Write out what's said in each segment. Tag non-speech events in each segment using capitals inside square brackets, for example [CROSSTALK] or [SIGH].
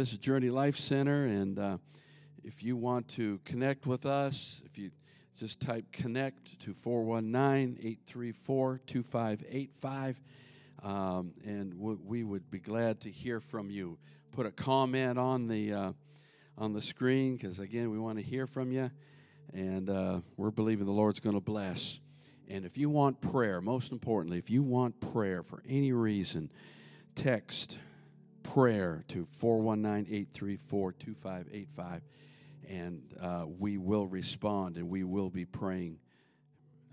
This is Journey Life Center, and uh, if you want to connect with us, if you just type connect to 419 834 2585, um, and w- we would be glad to hear from you. Put a comment on the, uh, on the screen because, again, we want to hear from you, and uh, we're believing the Lord's going to bless. And if you want prayer, most importantly, if you want prayer for any reason, text prayer to 419 834 2585, and uh, we will respond and we will be praying,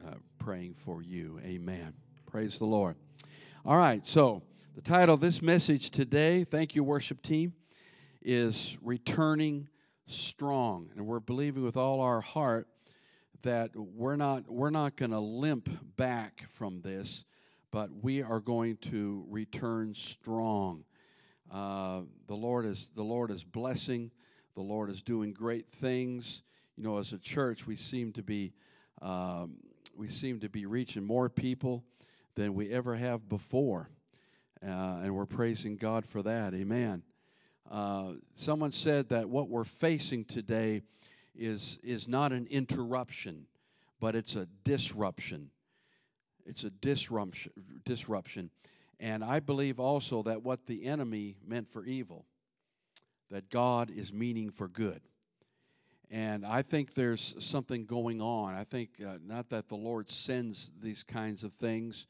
uh, praying for you. Amen. Praise the Lord. All right, so the title of this message today, thank you, worship team, is Returning Strong. And we're believing with all our heart that we're not, we're not going to limp back from this, but we are going to return strong. Uh, the Lord is the Lord is blessing. The Lord is doing great things. You know, as a church, we seem to be um, we seem to be reaching more people than we ever have before, uh, and we're praising God for that. Amen. Uh, someone said that what we're facing today is is not an interruption, but it's a disruption. It's a disruption. Disruption. And I believe also that what the enemy meant for evil, that God is meaning for good. And I think there's something going on. I think uh, not that the Lord sends these kinds of things,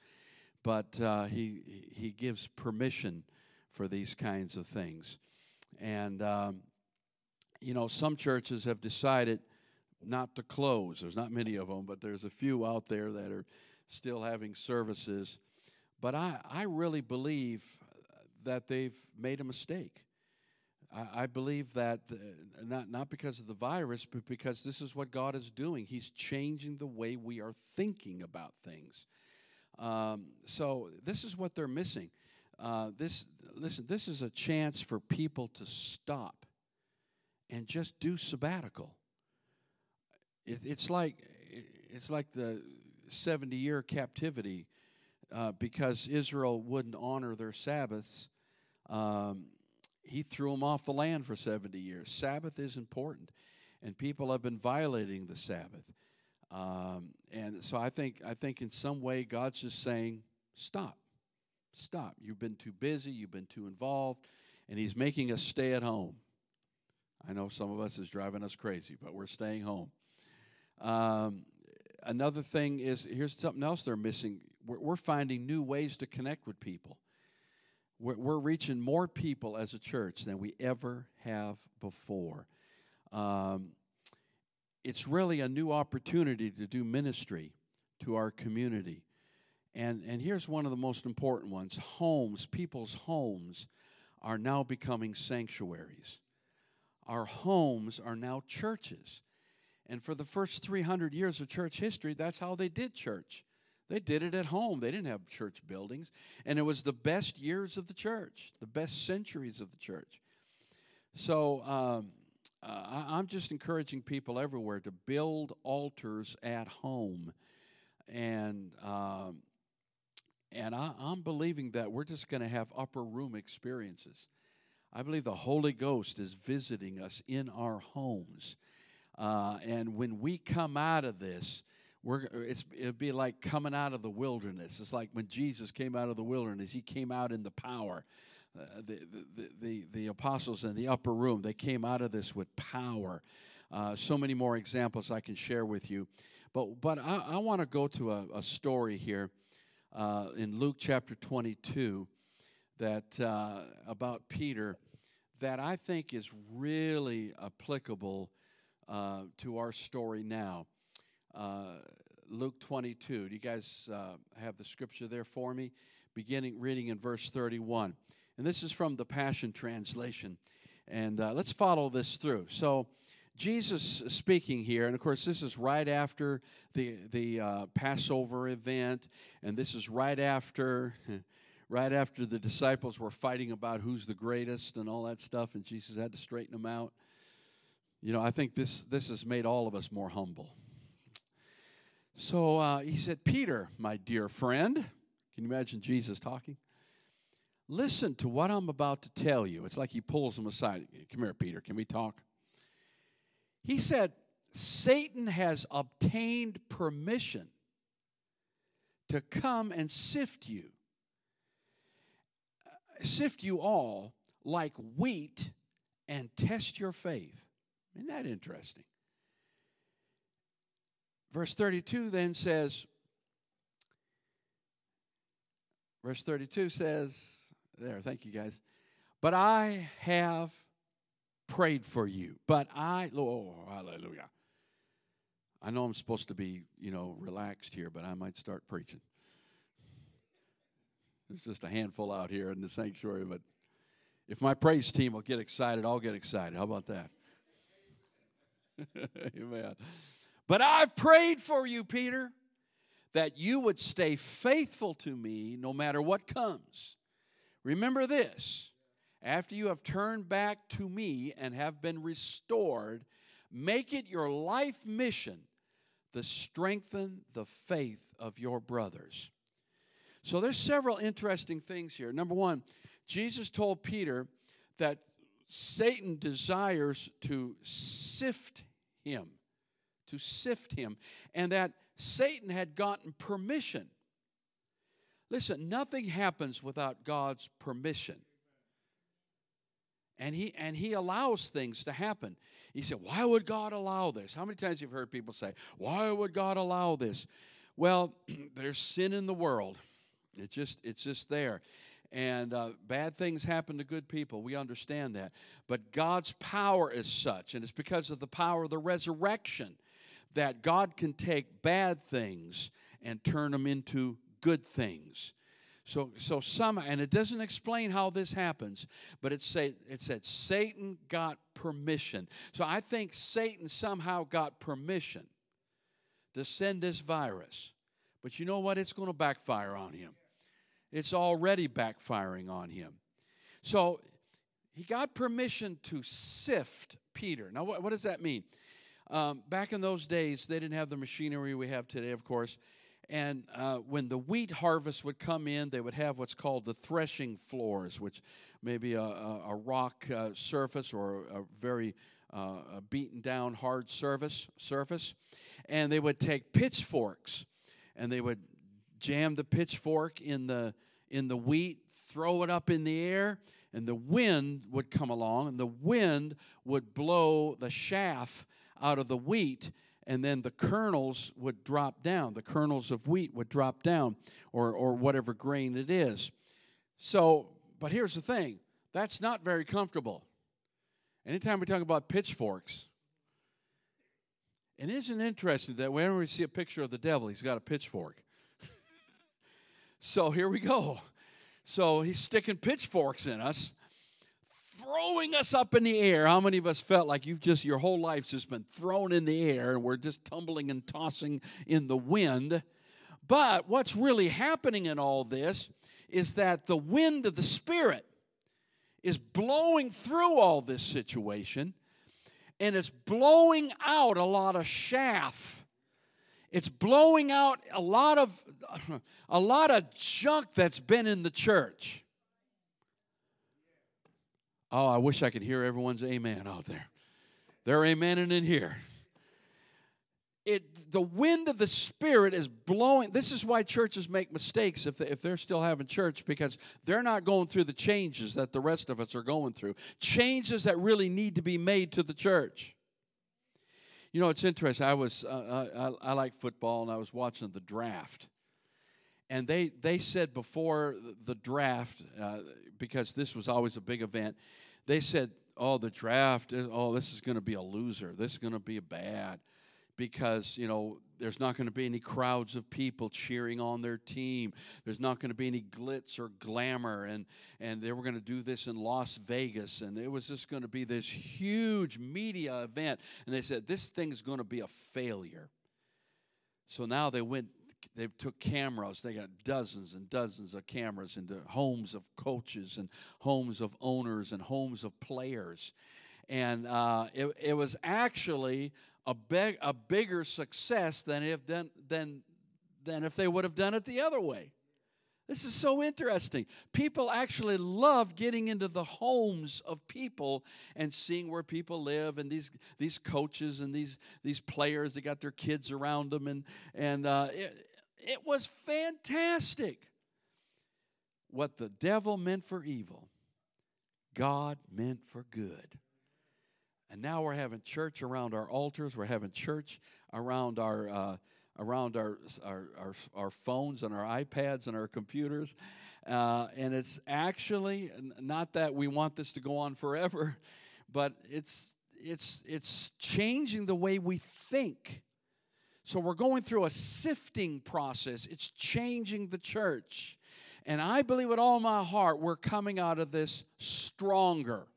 but uh, he he gives permission for these kinds of things. And um, you know, some churches have decided not to close. There's not many of them, but there's a few out there that are still having services but I, I really believe that they've made a mistake. I, I believe that the, not, not because of the virus, but because this is what God is doing. He's changing the way we are thinking about things. Um, so this is what they're missing. Uh, this listen. This is a chance for people to stop and just do sabbatical. It, it's like it's like the seventy-year captivity uh, because Israel wouldn't honor their Sabbaths, um, he threw them off the land for 70 years. Sabbath is important, and people have been violating the Sabbath. Um, and so I think, I think in some way God's just saying, stop, stop. You've been too busy, you've been too involved, and He's making us stay at home. I know some of us is driving us crazy, but we're staying home. Um, another thing is here's something else they're missing we're, we're finding new ways to connect with people. We're, we're, reaching more people as a church than we ever have before. Um, it's really a new opportunity to do ministry to our community. And, and here's one of the most important ones homes, people's homes are now becoming sanctuaries. Our homes are now churches. And for the first 300 years of church history, that's how they did church. They did it at home. They didn't have church buildings. And it was the best years of the church, the best centuries of the church. So um, uh, I'm just encouraging people everywhere to build altars at home. And, um, and I, I'm believing that we're just going to have upper room experiences. I believe the Holy Ghost is visiting us in our homes. Uh, and when we come out of this, we're, it'd be like coming out of the wilderness. It's like when Jesus came out of the wilderness, he came out in the power. Uh, the, the, the, the, apostles in the upper room, they came out of this with power. Uh, so many more examples I can share with you. But, but I, I want to go to a, a story here uh, in Luke chapter 22 that uh, about Peter that I think is really applicable uh, to our story now. Luke 22. Do you guys uh, have the scripture there for me? Beginning reading in verse 31. And this is from the Passion Translation. And uh, let's follow this through. So, Jesus speaking here, and of course, this is right after the, the uh, Passover event, and this is right after. [LAUGHS] Right after the disciples were fighting about who's the greatest and all that stuff, and Jesus had to straighten them out. You know, I think this, this has made all of us more humble. So uh, he said, Peter, my dear friend, can you imagine Jesus talking? Listen to what I'm about to tell you. It's like he pulls him aside. Come here, Peter. Can we talk? He said, Satan has obtained permission to come and sift you, sift you all like wheat and test your faith. Isn't that interesting? Verse 32 then says, verse 32 says, there, thank you guys. But I have prayed for you. But I, oh, hallelujah. I know I'm supposed to be, you know, relaxed here, but I might start preaching. There's just a handful out here in the sanctuary, but if my praise team will get excited, I'll get excited. How about that? [LAUGHS] Amen. But I've prayed for you, Peter, that you would stay faithful to me no matter what comes. Remember this after you have turned back to me and have been restored, make it your life mission to strengthen the faith of your brothers. So there's several interesting things here. Number one, Jesus told Peter that Satan desires to sift him, to sift him, and that Satan had gotten permission. Listen, nothing happens without God's permission. And he and he allows things to happen. He said, "Why would God allow this?" How many times you've heard people say, "Why would God allow this?" Well, [CLEARS THROAT] there's sin in the world. It just it's just there. And uh, bad things happen to good people. We understand that. But God's power is such, and it's because of the power of the resurrection that God can take bad things and turn them into good things. So, so some, and it doesn't explain how this happens, but it say it said Satan got permission. So I think Satan somehow got permission to send this virus. But you know what? It's going to backfire on him. It's already backfiring on him. So he got permission to sift Peter. Now, what, what does that mean? Um, back in those days, they didn't have the machinery we have today, of course. And uh, when the wheat harvest would come in, they would have what's called the threshing floors, which may be a, a, a rock uh, surface or a very uh, a beaten down hard surface, surface. And they would take pitchforks and they would jam the pitchfork in the in the wheat, throw it up in the air, and the wind would come along, and the wind would blow the chaff out of the wheat, and then the kernels would drop down. The kernels of wheat would drop down, or, or whatever grain it is. So, but here's the thing that's not very comfortable. Anytime we talk about pitchforks, and isn't interesting that whenever we see a picture of the devil, he's got a pitchfork. [LAUGHS] So here we go. So he's sticking pitchforks in us, throwing us up in the air. How many of us felt like you've just, your whole life's just been thrown in the air and we're just tumbling and tossing in the wind? But what's really happening in all this is that the wind of the Spirit is blowing through all this situation and it's blowing out a lot of chaff it's blowing out a lot of [LAUGHS] a lot of junk that's been in the church. Oh, I wish I could hear everyone's amen out there. They're amening in here. It, the wind of the Spirit is blowing. This is why churches make mistakes if, they, if they're still having church because they're not going through the changes that the rest of us are going through. Changes that really need to be made to the church. You know, it's interesting. I was uh, I, I, like football, and I was watching the draft, and they they said before the draft uh, because this was always a big event. They said, "Oh, the draft. Oh, this is going to be a loser. This is going to be bad." because you know there's not going to be any crowds of people cheering on their team there's not going to be any glitz or glamour and and they were going to do this in las vegas and it was just going to be this huge media event and they said this thing's going to be a failure so now they went they took cameras they got dozens and dozens of cameras into homes of coaches and homes of owners and homes of players and uh, it, it was actually a, a bigger success than if, than, than if they would have done it the other way. This is so interesting. People actually love getting into the homes of people and seeing where people live, and these these coaches and these these players. They got their kids around them, and and uh, it, it was fantastic. What the devil meant for evil, God meant for good. And now we're having church around our altars. We're having church around our. Uh, around our, our, our, our, phones and our iPads and our computers. Uh, and it's actually not that we want this to go on forever, [LAUGHS] but it's, it's, it's changing the way we think. So we're going through a sifting process, it's changing the church. And I believe with all my heart, we're coming out of this stronger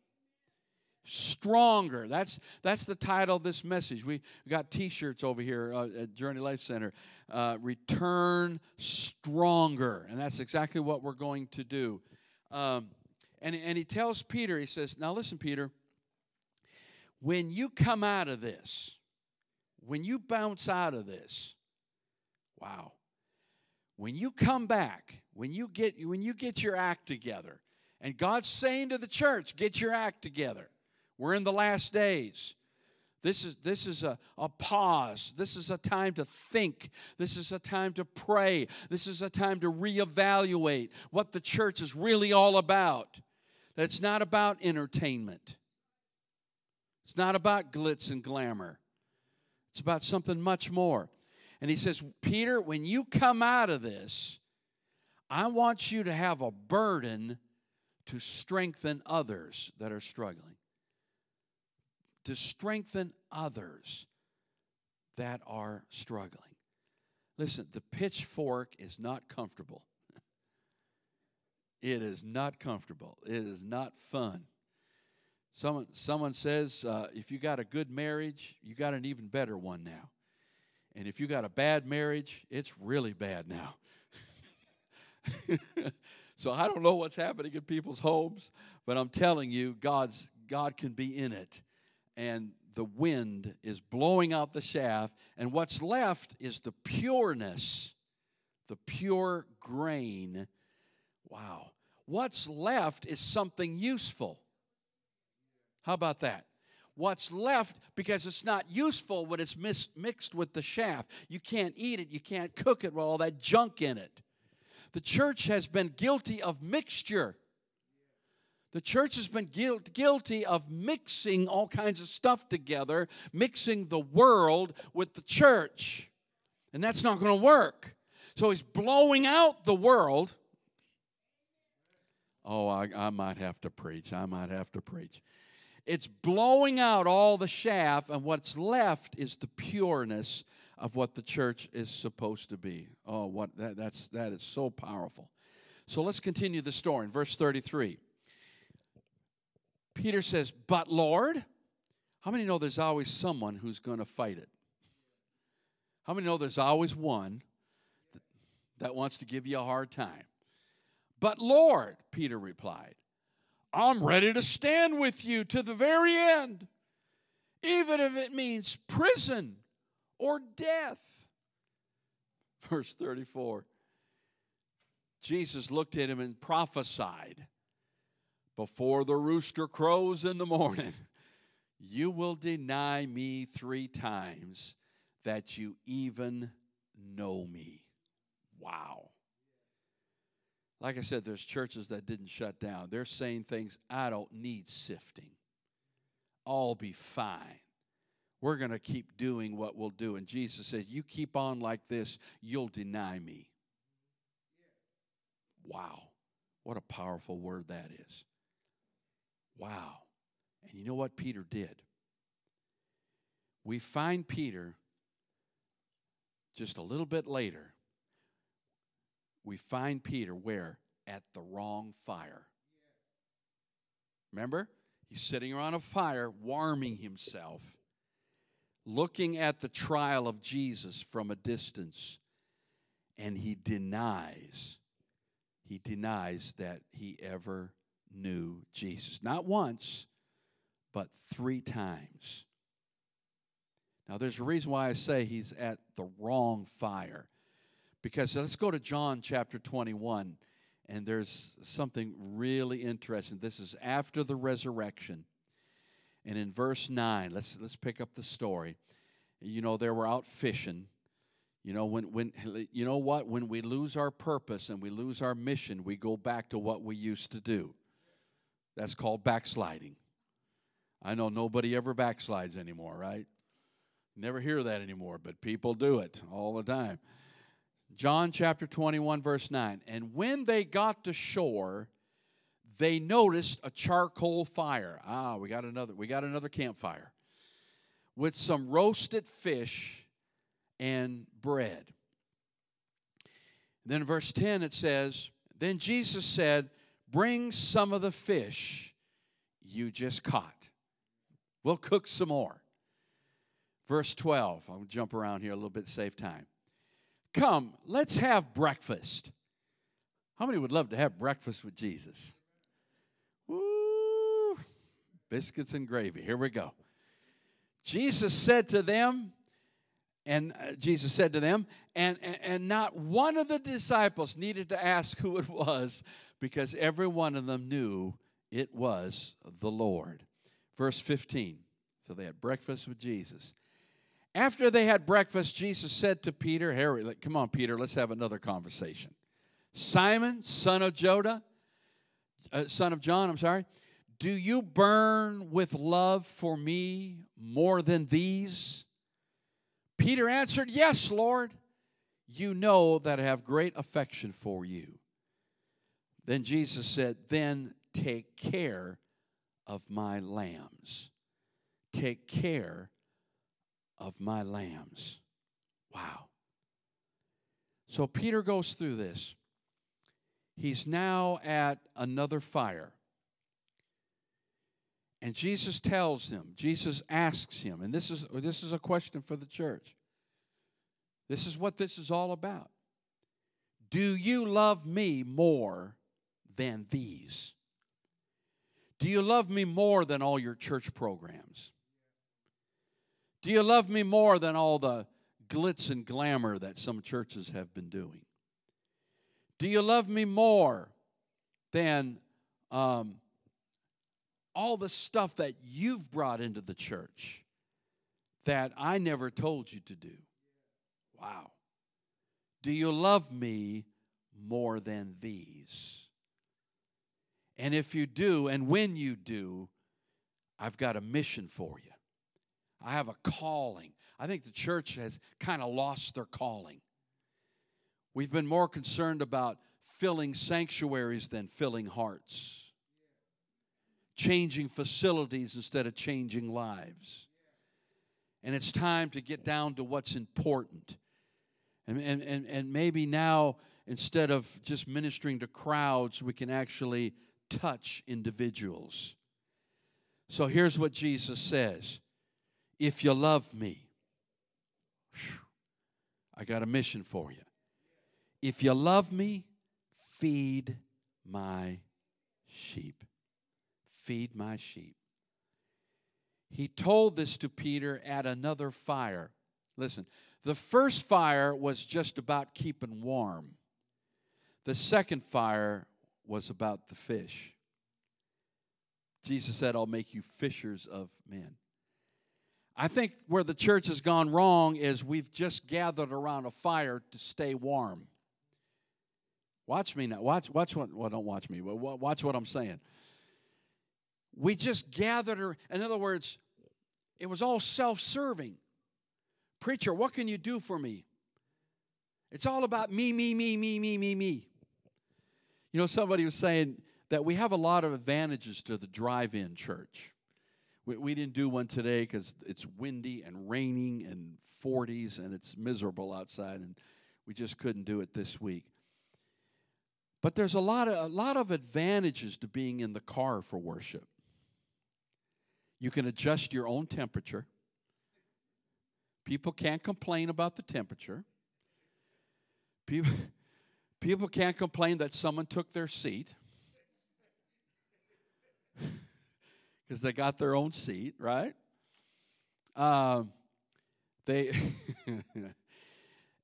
stronger. That's that's the title of this message. We got t-shirts over here uh, at journey life center. Uh, return stronger. And that's exactly what we're going to do. Um, and, and he tells peter he says now listen peter. When you come out of this when you bounce out of this wow. When you come back when you get when you get your act together and god's saying to the church get your act together we're in the last days. This is, this is a, a pause. This is a time to think. This is a time to pray. This is a time to reevaluate what the church is really all about. That it's not about entertainment, it's not about glitz and glamour, it's about something much more. And he says, Peter, when you come out of this, I want you to have a burden to strengthen others that are struggling to strengthen others that are struggling. Listen, the pitchfork is not comfortable. it is not comfortable. It is not fun. Someone, someone says uh, if you got a good marriage, you got an even better one now. And if you got a bad marriage, it's really bad now. [LAUGHS] so I don't know what's happening in people's homes, but I'm telling you, God's God can be in it and the wind is blowing out the shaft, and what's left is the pureness, the pure grain. Wow. What's left is something useful. How about that? What's left, because it's not useful when it's mis- mixed with the shaft. You can't eat it, you can't cook it with all that junk in it. The church has been guilty of mixture. The church has been guilty of mixing all kinds of stuff together, mixing the world with the church. And that's not going to work. So he's blowing out the world. Oh, I, I might have to preach. I might have to preach. It's blowing out all the chaff, and what's left is the pureness of what the church is supposed to be. Oh, what that, that's that is so powerful. So let's continue the story in verse 33. Peter says, But Lord, how many know there's always someone who's going to fight it? How many know there's always one that wants to give you a hard time? But Lord, Peter replied, I'm ready to stand with you to the very end, even if it means prison or death. Verse 34 Jesus looked at him and prophesied before the rooster crows in the morning, [LAUGHS] you will deny me three times that you even know me. Wow. Like I said, there's churches that didn't shut down. They're saying things, I don't need sifting. I'll be fine. We're going to keep doing what we'll do. And Jesus says, You keep on like this, you'll deny me. Wow. What a powerful word that is. Wow. And you know what Peter did? We find Peter just a little bit later. We find Peter where? At the wrong fire. Remember? He's sitting around a fire, warming himself, looking at the trial of Jesus from a distance, and he denies, he denies that he ever knew Jesus. Not once, but three times. Now, there's a reason why I say he's at the wrong fire. Because let's go to John chapter 21, and there's something really interesting. This is after the resurrection. And in verse 9, let's, let's pick up the story. You know, they were out fishing. You know, when, when you know what? When we lose our purpose and we lose our mission, we go back to what we used to do. That's called backsliding. I know nobody ever backslides anymore, right? Never hear that anymore, but people do it all the time. John chapter 21, verse 9. And when they got to shore, they noticed a charcoal fire. Ah, we got another, we got another campfire with some roasted fish and bread. Then verse 10 it says, Then Jesus said, Bring some of the fish you just caught. We'll cook some more. Verse 12, I'll jump around here a little bit, save time. Come, let's have breakfast. How many would love to have breakfast with Jesus? Woo! Biscuits and gravy. Here we go. Jesus said to them, and uh, Jesus said to them, and, and, not one of the disciples needed to ask who it was because every one of them knew it was the Lord. Verse 15. So they had breakfast with Jesus. After they had breakfast, Jesus said to Peter, Harry, come on, Peter, let's have another conversation. Simon, son of Joda, uh, son of John, I'm sorry, do you burn with love for me more than these? Peter answered, Yes, Lord. You know that I have great affection for you. Then Jesus said, Then take care of my lambs. Take care of my lambs. Wow. So Peter goes through this. He's now at another fire. And Jesus tells him, Jesus asks him, and this is, this is a question for the church. This is what this is all about. Do you love me more than these? Do you love me more than all your church programs? Do you love me more than all the glitz and glamour that some churches have been doing? Do you love me more than um, all the stuff that you've brought into the church that I never told you to do? Wow. Do you love me more than these? And if you do, and when you do, I've got a mission for you. I have a calling. I think the church has kind of lost their calling. We've been more concerned about filling sanctuaries than filling hearts, changing facilities instead of changing lives. And it's time to get down to what's important. And, and, and, and maybe now, instead of just ministering to crowds, we can actually touch individuals. So here's what Jesus says if you love me, I got a mission for you. If you love me, feed my sheep. Feed my sheep. He told this to Peter at another fire. Listen, the first fire was just about keeping warm, the second fire was about the fish. Jesus said, I'll make you fishers of men. I think where the church has gone wrong is we've just gathered around a fire to stay warm. Watch me now. Watch, watch what, well, don't watch me, but watch what I'm saying. We just gathered, her. in other words, it was all self serving. Preacher, what can you do for me? It's all about me, me, me, me, me, me, me. You know, somebody was saying that we have a lot of advantages to the drive in church. We, we didn't do one today because it's windy and raining and 40s and it's miserable outside, and we just couldn't do it this week. But there's a lot of, a lot of advantages to being in the car for worship. You can adjust your own temperature. People can't complain about the temperature. People, [LAUGHS] people can't complain that someone took their seat. [LAUGHS] because they got their own seat, right? Um, they [LAUGHS]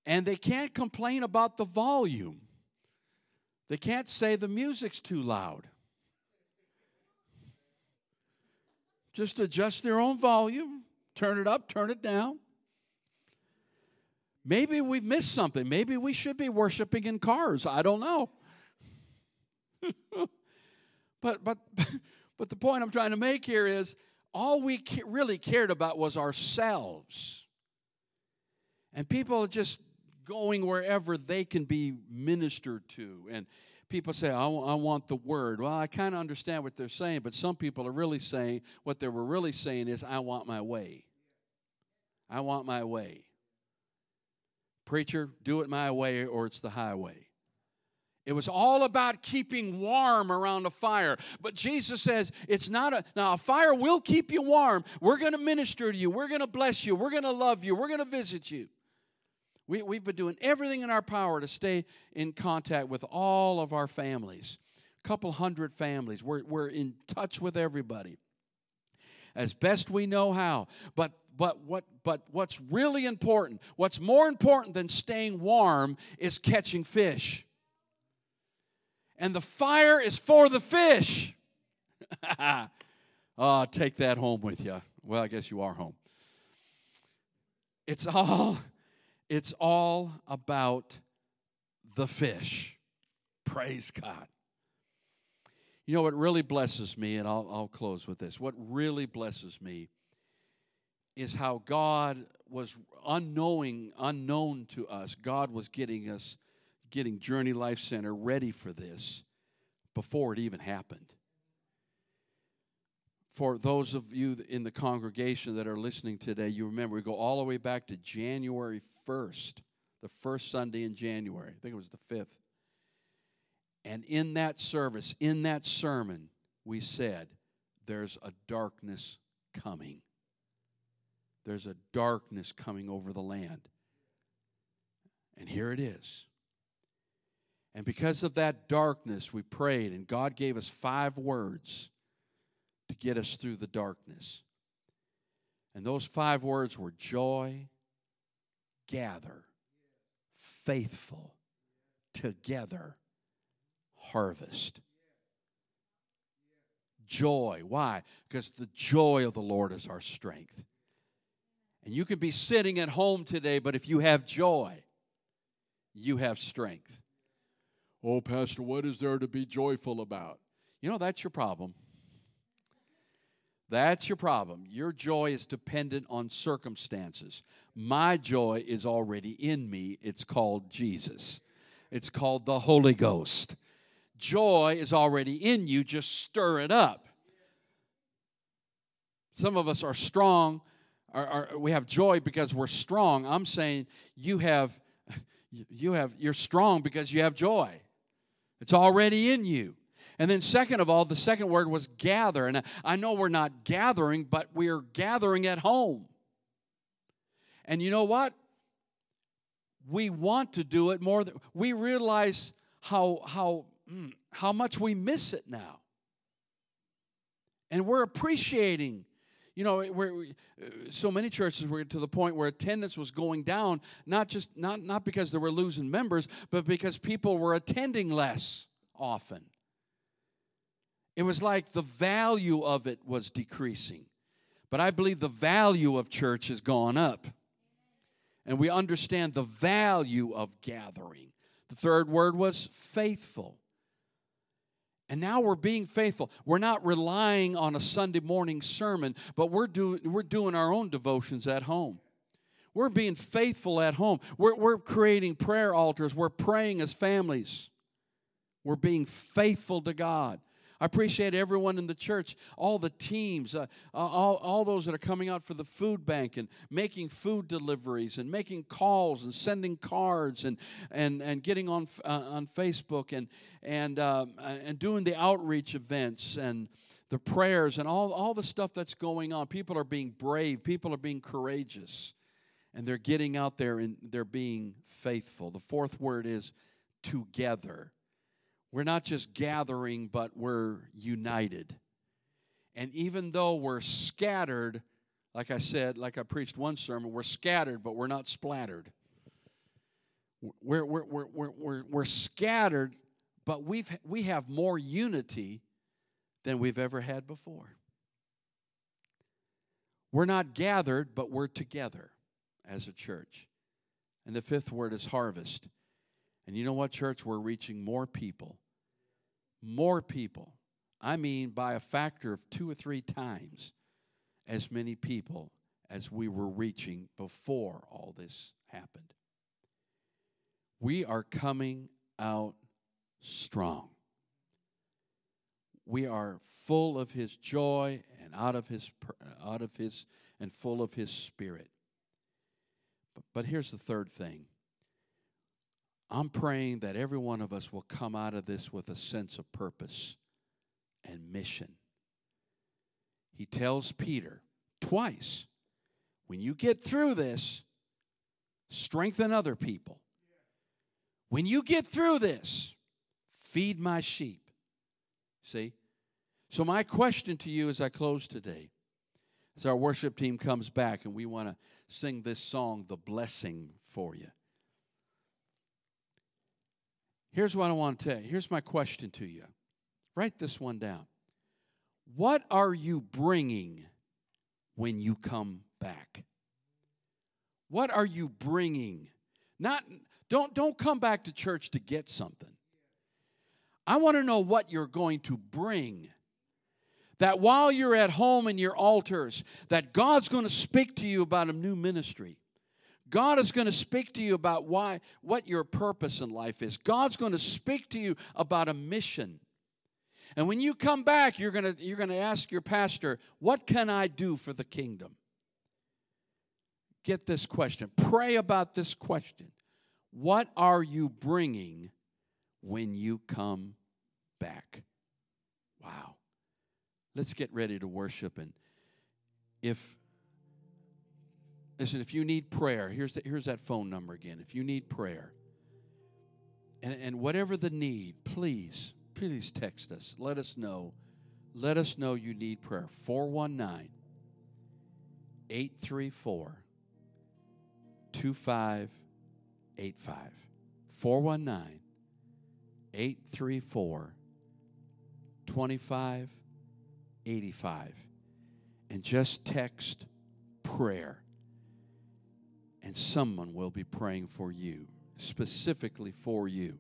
And they can't complain about the volume. They can't say the music's too loud. Just adjust their own volume, turn it up, turn it down. Maybe we've missed something. Maybe we should be worshiping in cars. I don't know. [LAUGHS] but but [LAUGHS] but the point I'm trying to make here is all we really cared about was ourselves. And people are just going wherever they can be ministered to. And people say, I, w- I want the word. Well, I kind of understand what they're saying, but some people are really saying, what they were really saying is, I want my way. I want my way. Preacher, do it my way or it's the highway. It was all about keeping warm around a fire. But Jesus says it's not a, now a fire will keep you warm. We're going to minister to you. We're going to bless you. We're going to love you. We're going to visit you. We, we've been doing everything in our power to stay in contact with all of our families. A couple hundred families. We're, we're in touch with everybody as best we know how. But but what but what's really important, what's more important than staying warm is catching fish. And the fire is for the fish. oh, [LAUGHS] take that home with you. Well, I guess you are home. It's all it's all about the fish. Praise God. You know what really blesses me, and I'll, I'll close with this. What really blesses me is how God was unknowing, unknown to us. God was getting us, getting Journey Life Center ready for this before it even happened. For those of you in the congregation that are listening today, you remember we go all the way back to January 1st, the first Sunday in January. I think it was the 5th. And in that service, in that sermon, we said, There's a darkness coming. There's a darkness coming over the land. And here it is. And because of that darkness, we prayed, and God gave us five words to get us through the darkness. And those five words were joy, gather, faithful, together, harvest. Joy. Why? Because the joy of the Lord is our strength. And you can be sitting at home today, but if you have joy, you have strength. Oh, Pastor, what is there to be joyful about? You know, that's your problem. That's your problem. Your joy is dependent on circumstances. My joy is already in me. It's called Jesus, it's called the Holy Ghost. Joy is already in you, just stir it up. Some of us are strong, are, are, we have joy because we're strong. I'm saying you have, [LAUGHS] you have, you're strong because you have joy. It's already in you. And then, second of all, the second word was gather. And I know we're not gathering, but we're gathering at home. And you know what? We want to do it more than we realize how how mm, how much we miss it now. And we're appreciating you know we're, so many churches were to the point where attendance was going down not just not not because they were losing members but because people were attending less often it was like the value of it was decreasing. But I believe the value of church has gone up. And we understand the value of gathering. The third word was faithful. And now we're being faithful. We're not relying on a Sunday morning sermon, but we're, do, we're doing our own devotions at home. We're being faithful at home. We're, we're creating prayer altars. We're praying as families. We're being faithful to God. I appreciate everyone in the church, all the teams, uh, all, all those that are coming out for the food bank and making food deliveries and making calls and sending cards and, and, and getting on, uh, on Facebook and, and, um, and doing the outreach events and the prayers and all, all the stuff that's going on. People are being brave, people are being courageous, and they're getting out there and they're being faithful. The fourth word is together. We're not just gathering, but we're united. And even though we're scattered, like I said, like I preached one sermon, we're scattered, but we're not splattered. We're, we're, we're, we're, we're, we're scattered, but we've, we have more unity than we've ever had before. We're not gathered, but we're together as a church. And the fifth word is harvest. And you know what, church? We're reaching more people. More people. I mean, by a factor of two or three times as many people as we were reaching before all this happened. We are coming out strong. We are full of his joy and out of his out of his and full of his spirit. But, but here's the third thing. I'm praying that every one of us will come out of this with a sense of purpose and mission. He tells Peter twice when you get through this, strengthen other people. When you get through this, feed my sheep. See? So, my question to you as I close today, as our worship team comes back and we want to sing this song, The Blessing, for you. Here's what I want to tell you. Here's my question to you. Write this one down. What are you bringing when you come back? What are you bringing? Not don't don't come back to church to get something. I want to know what you're going to bring. That while you're at home in your altars, that God's going to speak to you about a new ministry. God is going to speak to you about why what your purpose in life is. God's going to speak to you about a mission. And when you come back, you're going to you're going to ask your pastor, "What can I do for the kingdom?" Get this question. Pray about this question. What are you bringing when you come back? Wow. Let's get ready to worship. And if, listen, if you need prayer, here's, the, here's that phone number again. If you need prayer, and, and whatever the need, please, please text us. Let us know. Let us know you need prayer. 419 834 25 85. 419 834 2585. And just text prayer. And someone will be praying for you, specifically for you.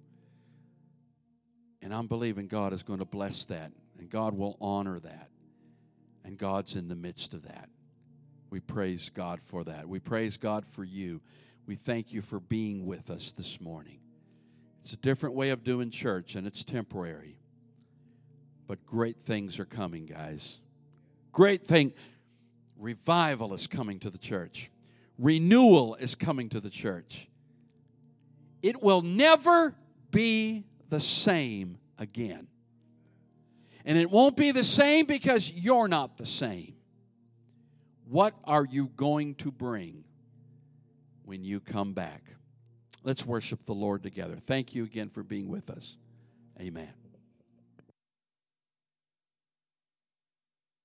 And I'm believing God is going to bless that, and God will honor that. And God's in the midst of that. We praise God for that. We praise God for you. We thank you for being with us this morning. It's a different way of doing church, and it's temporary. But great things are coming, guys. Great thing. Revival is coming to the church. Renewal is coming to the church. It will never be the same again. And it won't be the same because you're not the same. What are you going to bring when you come back? Let's worship the Lord together. Thank you again for being with us. Amen.